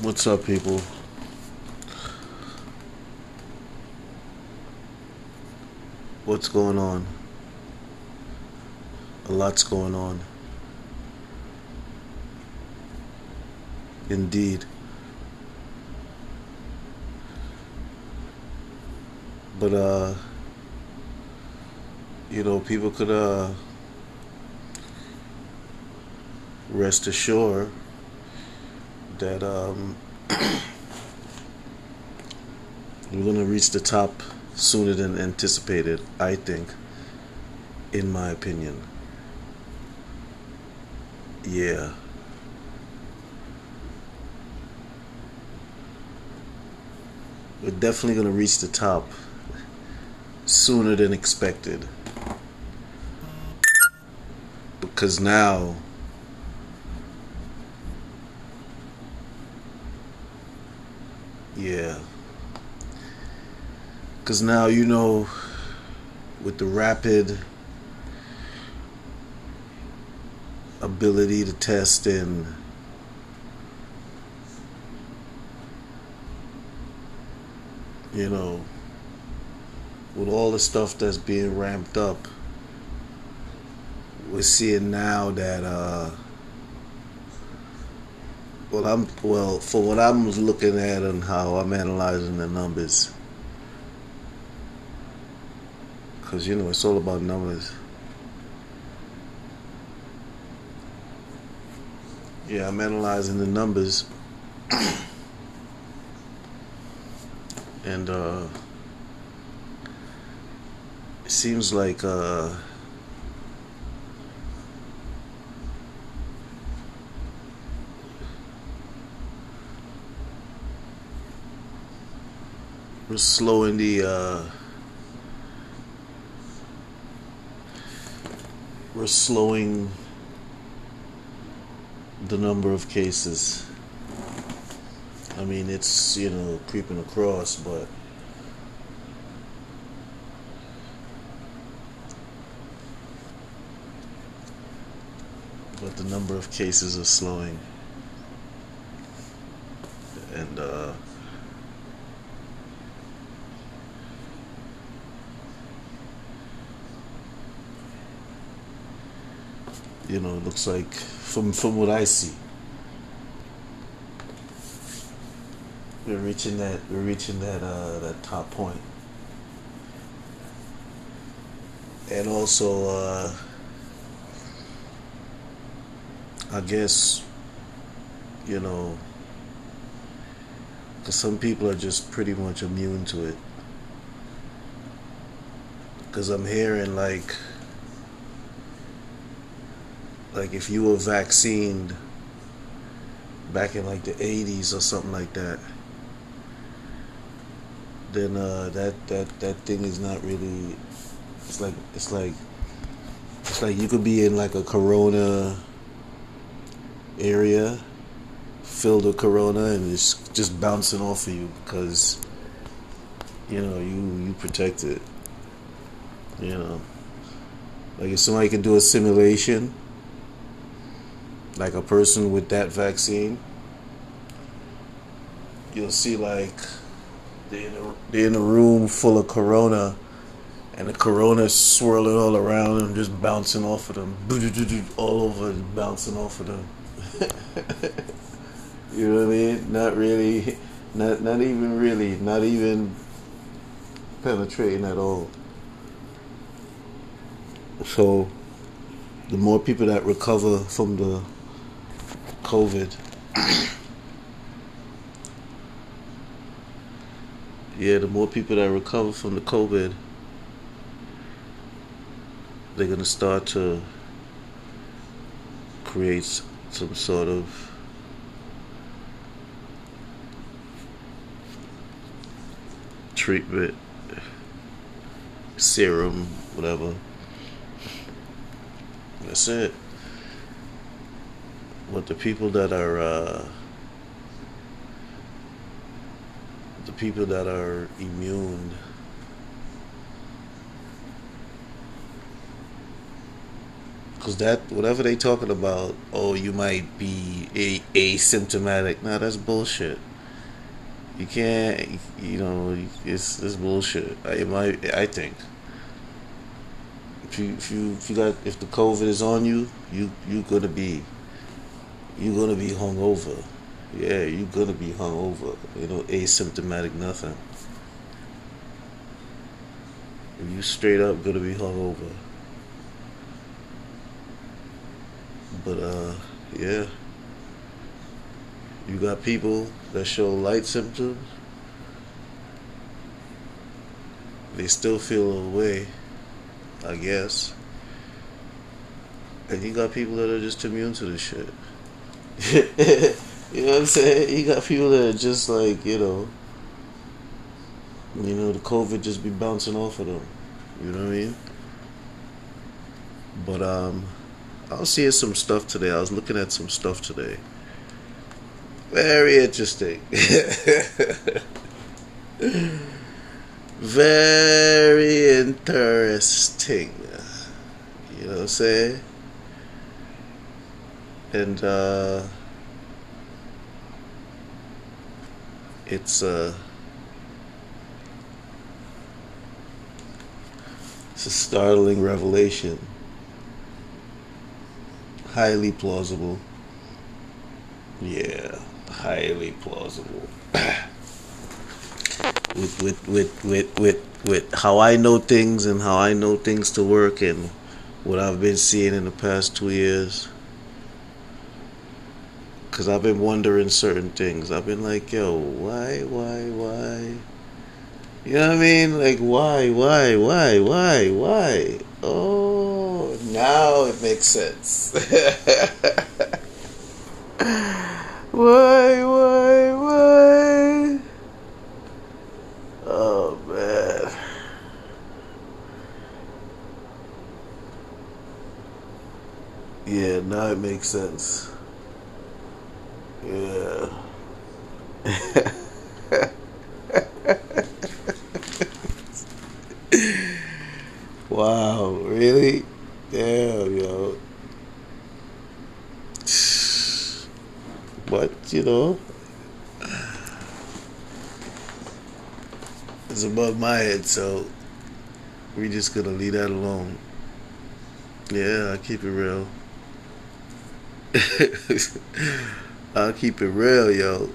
What's up, people? What's going on? A lot's going on. Indeed. But, uh, you know, people could, uh, rest assured that, um, we're going to reach the top sooner than anticipated, I think, in my opinion. Yeah. We're definitely going to reach the top sooner than expected. Because now, yeah. Because now, you know, with the rapid ability to test and you know with all the stuff that's being ramped up we're seeing now that uh well I'm well for what I'm looking at and how I'm analyzing the numbers cuz you know it's all about numbers. Yeah I'm analyzing the numbers. And uh it seems like uh we're slowing the uh we're slowing the number of cases. I mean it's you know creeping across but but the number of cases are slowing and uh you know, it looks like from from what I see, we're reaching that we're reaching that uh, that top point, and also uh, I guess you know, because some people are just pretty much immune to it, because I'm hearing like like if you were vaccinated back in like the 80s or something like that then uh, that that that thing is not really it's like it's like it's like you could be in like a corona area filled with corona and it's just bouncing off of you because you know you you protected you know. Like if somebody can do a simulation like a person with that vaccine, you'll see like they're in, a, they're in a room full of corona and the corona swirling all around them, just bouncing off of them, all over, bouncing off of them. you know what I mean? Not really, not not even really, not even penetrating at all. So, the more people that recover from the COVID. yeah, the more people that recover from the COVID, they're going to start to create some sort of treatment, serum, whatever. That's it. But the people that are uh, the people that are immune Cause that whatever they talking about, oh, you might be a asymptomatic. Nah, that's bullshit. You can't, you know, it's it's bullshit. I might, I think. If you if you if you got if the COVID is on you, you you're gonna be. You gonna be hungover. Yeah, you're gonna be hungover. You know, asymptomatic nothing. You straight up gonna be hungover. But uh, yeah. You got people that show light symptoms. They still feel away, I guess. And you got people that are just immune to this shit. you know what I'm saying? You got people that are just like, you know, you know, the COVID just be bouncing off of them. You know what I mean? But um I was seeing some stuff today. I was looking at some stuff today. Very interesting. Very interesting. You know what I'm saying? And uh it's uh it's a startling revelation highly plausible. Yeah, highly plausible. with, with with with with with how I know things and how I know things to work and what I've been seeing in the past two years. Cause I've been wondering certain things. I've been like, yo, why, why, why? You know what I mean? Like, why, why, why, why, why? Oh, now it makes sense. why, why, why? Oh, man. Yeah, now it makes sense. Yeah. wow, really? Damn, yo. But, you know, it's above my head, so we just gonna leave that alone. Yeah, I keep it real. I'll keep it real, yo.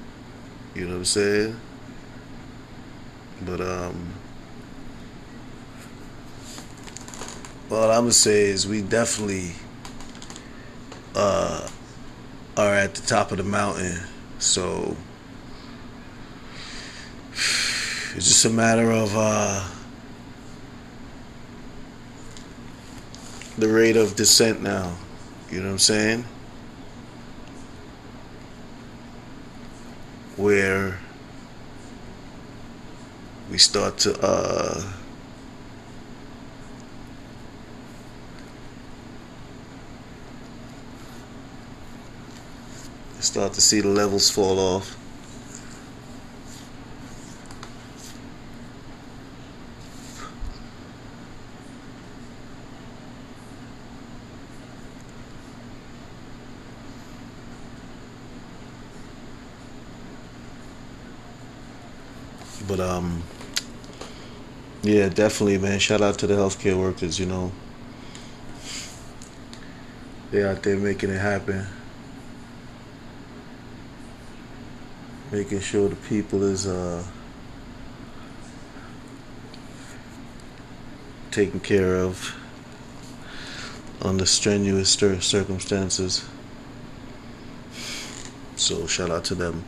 You know what I'm saying? But um all I'm gonna say is we definitely uh are at the top of the mountain. So it's just a matter of uh the rate of descent now. You know what I'm saying? Where we start to uh start to see the levels fall off. But um yeah, definitely man. Shout out to the healthcare workers, you know. They out there making it happen. making sure the people is uh, taken care of under strenuous circumstances. So shout out to them.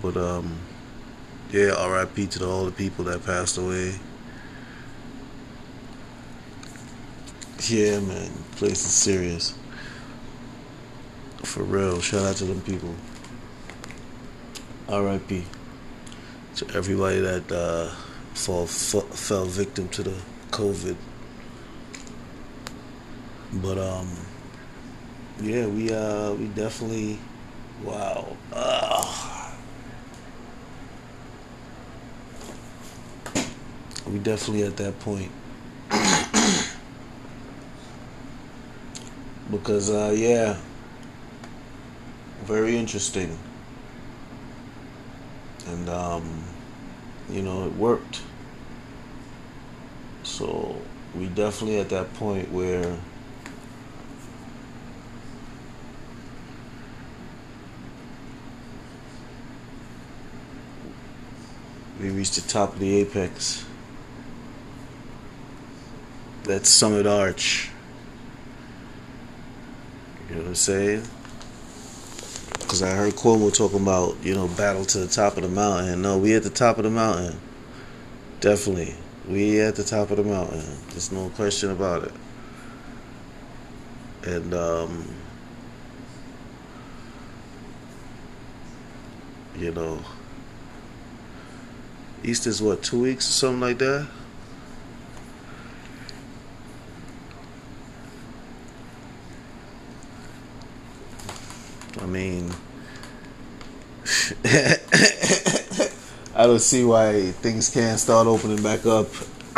But um, yeah, R.I.P. to all the people that passed away. Yeah, man, place is serious. For real, shout out to them people. R.I.P. to everybody that uh, fall, f- fell victim to the COVID. But um, yeah, we uh, we definitely, wow. Uh, we definitely at that point. because uh, yeah, very interesting, and um, you know it worked. So we definitely at that point where we reached the top of the apex. That summit arch. You know what I'm saying? Because I heard Cuomo talking about, you know, battle to the top of the mountain. No, we at the top of the mountain. Definitely. We at the top of the mountain. There's no question about it. And, um, you know, Easter's what, two weeks or something like that? I mean, I don't see why things can't start opening back up.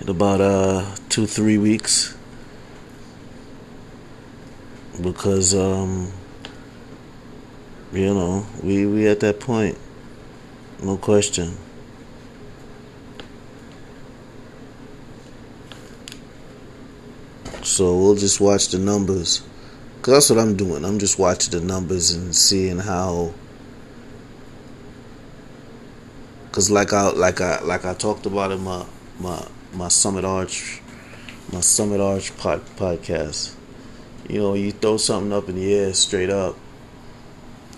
In about uh two three weeks. Because um you know we we at that point. No question. So we'll just watch the numbers because that's what i'm doing i'm just watching the numbers and seeing how because like I like I like I talked about in my my my Summit Arch my Summit Arch pod, podcast. You know, you throw something up in the air straight up.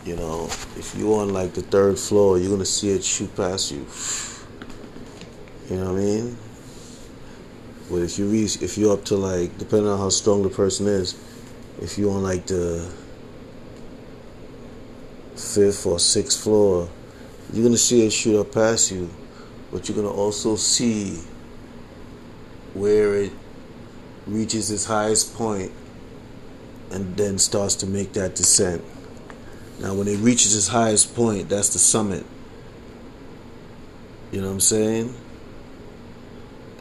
You know, if you're on like the third floor, you're gonna see it shoot past you. You know what I mean? But if you reach, if you're up to like, depending on how strong the person is, if you're on like the fifth or sixth floor you're to see it shoot up past you, but you're to also see where it reaches its highest point and then starts to make that descent. Now, when it reaches its highest point, that's the summit. You know what I'm saying?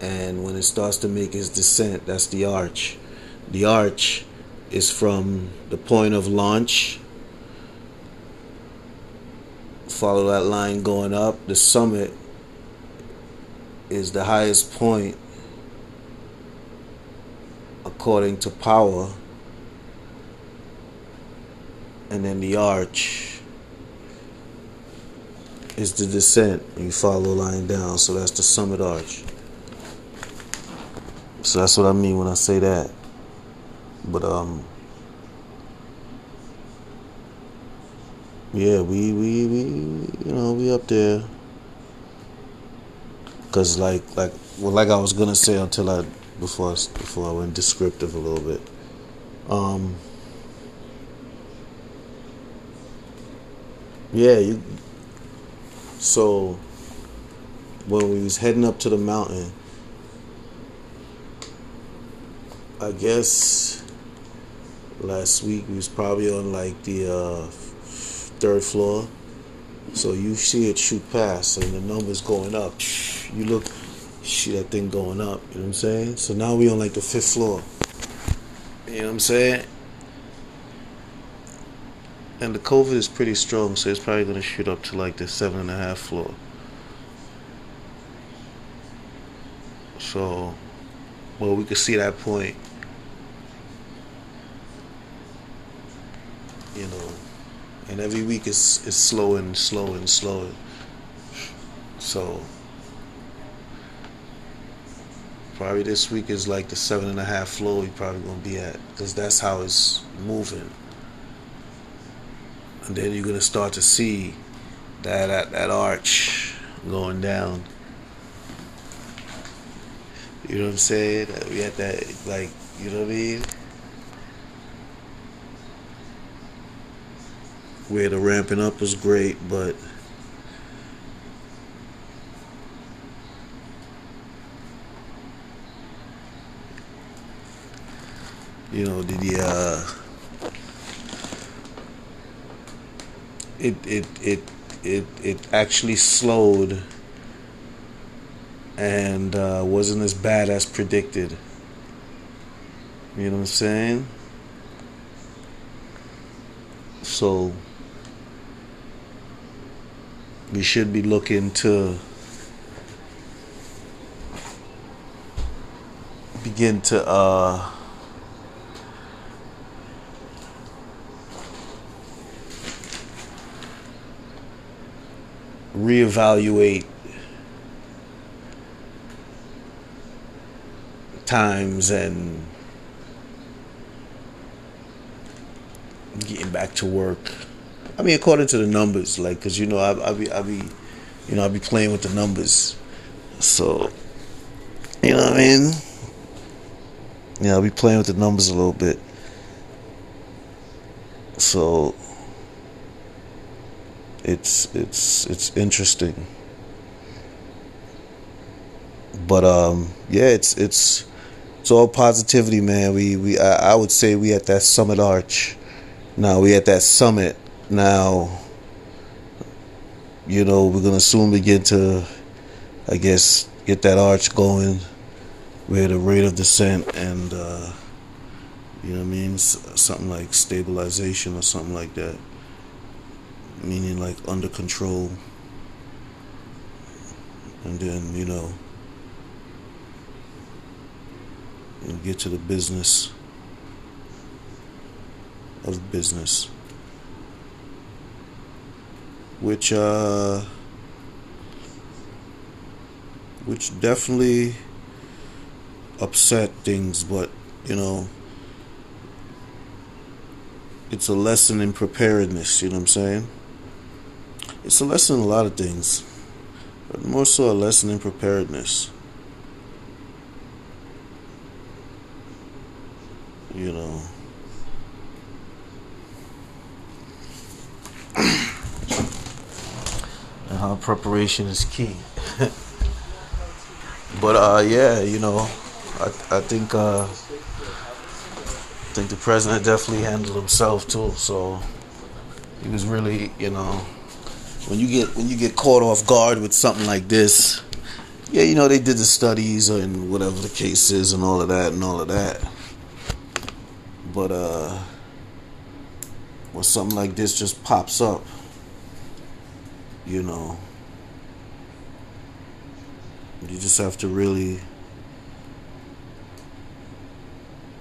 And when it starts to make its descent, that's the arch. The arch is from the point of launch follow that line going up. The summit is the highest point according to power. And then the arch is the descent. You follow the line down, so that's the summit arch. So that's what I mean when I say that. But um yeah, we we we you know we up there. Cause like like well like I was gonna say until I before I, before I went descriptive a little bit. Um. Yeah, you. So when we was heading up to the mountain, I guess last week we was probably on like the uh, third floor. So you see it shoot past and the numbers going up. You look, see that thing going up. You know what I'm saying? So now we on like the fifth floor. You know what I'm saying? And the COVID is pretty strong, so it's probably gonna shoot up to like the seven and a half floor. So, well, we could see that point. You know and every week it's it's slower and slower and. So probably this week is like the seven and a half floor we probably gonna be at because that's how it's moving. And then you're gonna start to see that that, that arch going down. You know what I'm saying? We at that like you know what I mean? Where the ramping up was great, but you know did the uh, it it it it it actually slowed and uh, wasn't as bad as predicted. You know what I'm saying? So we should be looking to begin to uh reevaluate times and getting back to work. I mean, according to the numbers, like, cause you know, I, I be, I be, you know, I be playing with the numbers, so you know what I mean. Yeah, I'll be playing with the numbers a little bit, so it's it's it's interesting. But um, yeah, it's it's it's all positivity, man. We we I, I would say we at that summit arch. Now we at that summit. Now, you know, we're gonna soon begin to, I guess, get that arch going. We're at a rate of descent, and uh, you know I mean, something like stabilization or something like that meaning like under control. And then, you know, and get to the business of business. Which uh which definitely upset things, but you know it's a lesson in preparedness, you know what I'm saying? It's a lesson in a lot of things, but more so a lesson in preparedness. You know. How preparation is key. but uh yeah, you know, I I think uh I think the president definitely handled himself too, so he was really, you know, when you get when you get caught off guard with something like this, yeah, you know they did the studies and whatever the case is and all of that and all of that. But uh, when something like this just pops up, you know, you just have to really,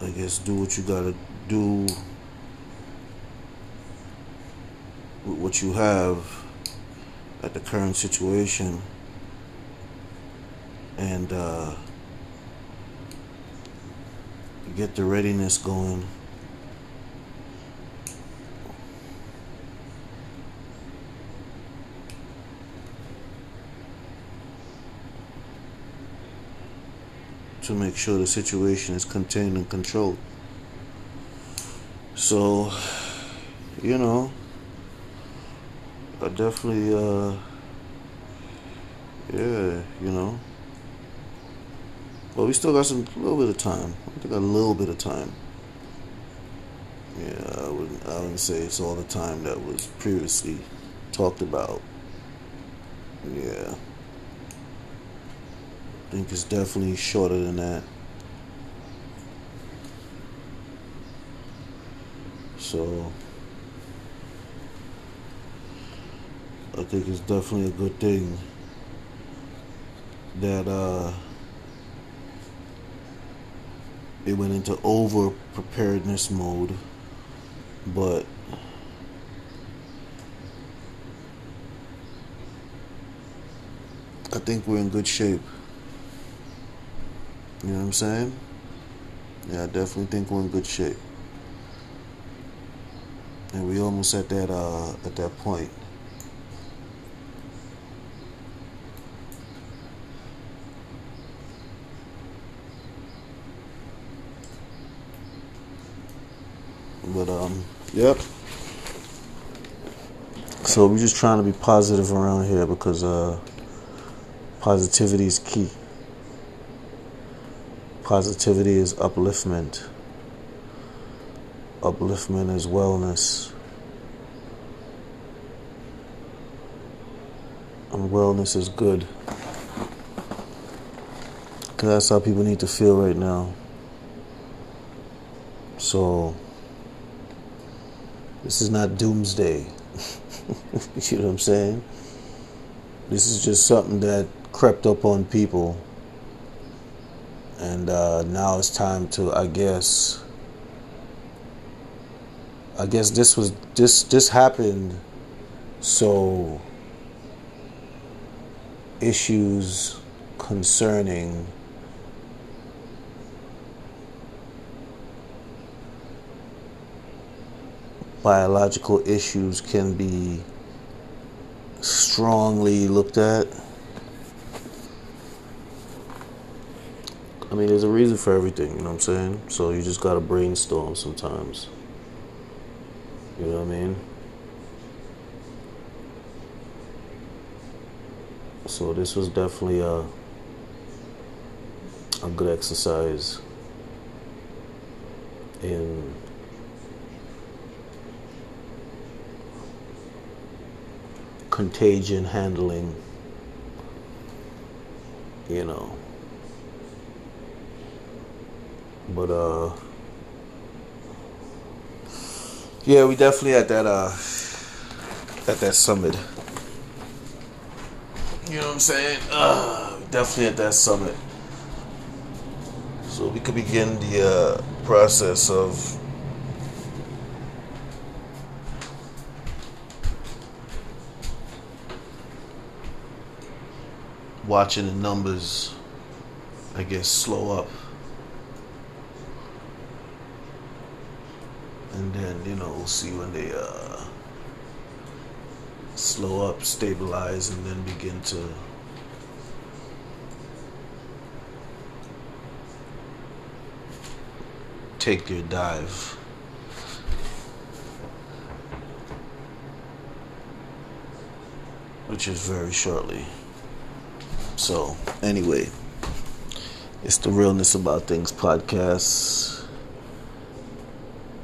I guess, do what you gotta do with what you have at the current situation and uh, get the readiness going. To make sure the situation is contained and controlled. So, you know. I definitely, uh, yeah, you know. But we still got some little bit of time. We got a little bit of time. Yeah, I wouldn't, I wouldn't say it's all the time that was previously talked about. Yeah. I think it's definitely shorter than that. So. I think it's definitely a good thing that uh, it went into over preparedness mode, but I think we're in good shape. You know what I'm saying? Yeah, I definitely think we're in good shape. And we almost at that uh, at that point. But um, yep. So we're just trying to be positive around here because uh, positivity is key. Positivity is upliftment. Upliftment is wellness. And wellness is good. Because that's how people need to feel right now. So this is not doomsday. you know what I'm saying? This is just something that crept up on people. And uh, now it's time to, I guess, I guess this was this this happened so issues concerning biological issues can be strongly looked at. I mean, there's a reason for everything, you know what I'm saying? So you just gotta brainstorm sometimes. You know what I mean? So this was definitely a a good exercise in contagion handling, you know. But uh yeah, we definitely at that uh at that summit. You know what I'm saying? Uh definitely at that summit. So we could begin the uh process of watching the numbers, I guess, slow up. And then, you know, we'll see when they uh, slow up, stabilize, and then begin to take their dive. Which is very shortly. So, anyway, it's the Realness About Things podcast.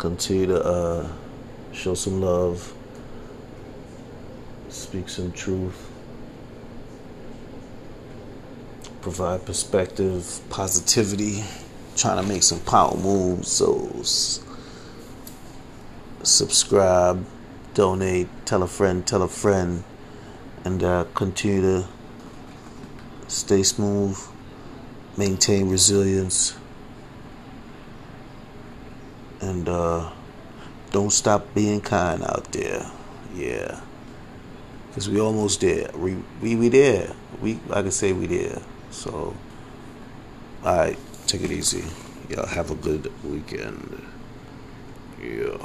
Continue to uh, show some love, speak some truth, provide perspective, positivity, trying to make some power moves. So, subscribe, donate, tell a friend, tell a friend, and uh, continue to stay smooth, maintain resilience, and uh, don't stop being kind out there. Yeah, because we almost there. We we we there. We I can say we there. So, all right, take it easy. Y'all have a good weekend. Yeah.